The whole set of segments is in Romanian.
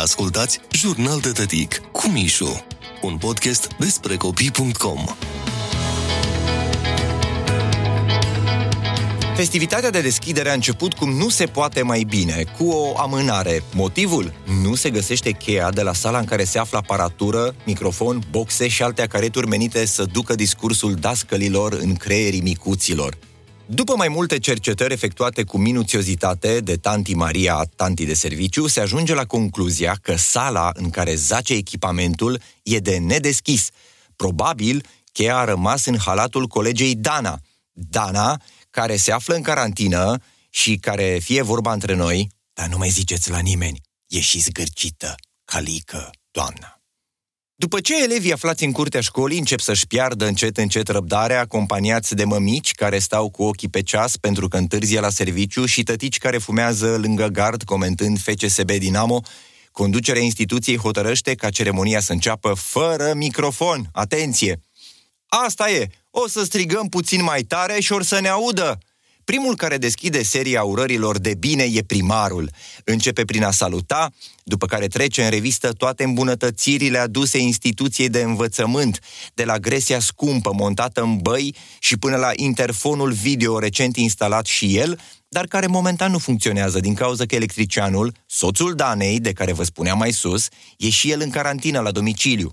Ascultați Jurnal de Tătic cu Mișu, un podcast despre copii.com. Festivitatea de deschidere a început cum nu se poate mai bine, cu o amânare. Motivul? Nu se găsește cheia de la sala în care se află aparatură, microfon, boxe și alte acareturi menite să ducă discursul dascălilor în creierii micuților. După mai multe cercetări efectuate cu minuțiozitate de tanti Maria, tanti de serviciu, se ajunge la concluzia că sala în care zace echipamentul e de nedeschis. Probabil cheia a rămas în halatul colegei Dana. Dana, care se află în carantină și care, fie vorba între noi, dar nu mai ziceți la nimeni, e și zgârcită, calică, doamna. După ce elevii aflați în curtea școlii încep să-și piardă încet încet răbdarea, acompaniați de mămici care stau cu ochii pe ceas pentru că întârzie la serviciu și tătici care fumează lângă gard comentând FCSB Dinamo, conducerea instituției hotărăște ca ceremonia să înceapă fără microfon. Atenție! Asta e! O să strigăm puțin mai tare și or să ne audă! Primul care deschide seria urărilor de bine e primarul. Începe prin a saluta, după care trece în revistă toate îmbunătățirile aduse instituției de învățământ, de la gresia scumpă montată în băi și până la interfonul video recent instalat și el, dar care momentan nu funcționează din cauza că electricianul, soțul Danei, de care vă spuneam mai sus, e și el în carantină la domiciliu.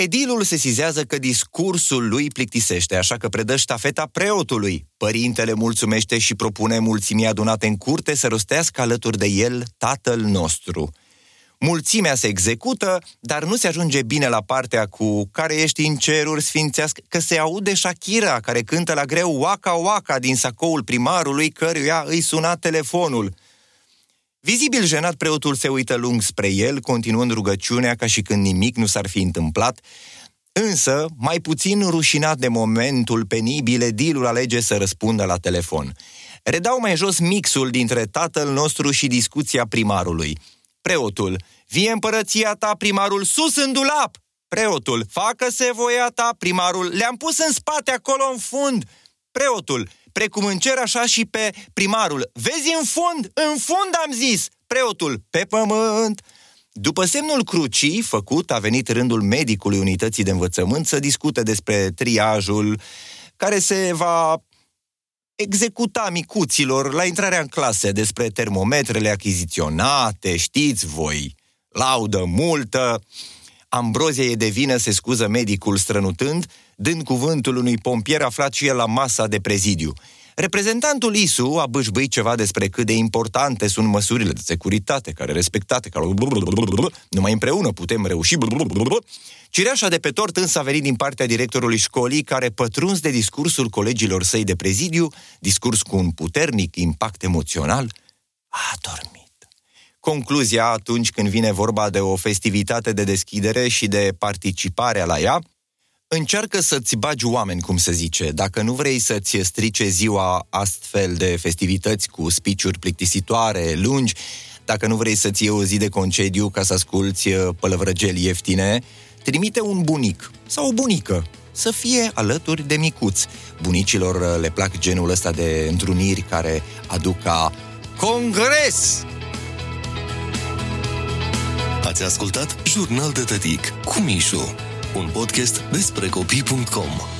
Edilul se sizează că discursul lui plictisește, așa că predă ștafeta preotului. Părintele mulțumește și propune mulțimii adunate în curte să rostească alături de el Tatăl nostru. Mulțimea se execută, dar nu se ajunge bine la partea cu care ești în ceruri sfințească, că se aude Shakira, care cântă la greu Waka Waka din sacoul primarului, căruia îi suna telefonul – Vizibil jenat, preotul se uită lung spre el, continuând rugăciunea ca și când nimic nu s-ar fi întâmplat, însă, mai puțin rușinat de momentul penibil, edilul alege să răspundă la telefon. Redau mai jos mixul dintre tatăl nostru și discuția primarului. Preotul, vie împărăția ta, primarul, sus în dulap! Preotul, facă-se voia ta, primarul, le-am pus în spate acolo în fund! Preotul, precum în cer așa și pe primarul. Vezi în fund, în fund am zis, preotul, pe pământ. După semnul crucii făcut, a venit rândul medicului unității de învățământ să discute despre triajul care se va executa micuților la intrarea în clase despre termometrele achiziționate, știți voi, laudă multă. Ambrozia e de vină, se scuză medicul strănutând, dând cuvântul unui pompier aflat și el la masa de prezidiu. Reprezentantul ISU a bâșbâit ceva despre cât de importante sunt măsurile de securitate care respectate, ca numai împreună putem reuși. Cireașa de pe tort însă a venit din partea directorului școlii care, pătruns de discursul colegilor săi de prezidiu, discurs cu un puternic impact emoțional, a dormit. Concluzia atunci când vine vorba de o festivitate de deschidere și de participare la ea, Încearcă să-ți bagi oameni, cum se zice, dacă nu vrei să-ți strice ziua astfel de festivități cu spiciuri plictisitoare, lungi, dacă nu vrei să-ți iei o zi de concediu ca să asculți uh, pălăvrăgeli ieftine, trimite un bunic sau o bunică să fie alături de micuți. Bunicilor uh, le plac genul ăsta de întruniri care aduc ca congres! Ați ascultat Jurnal de Tătic cu Mișu un podcast despre copii.com.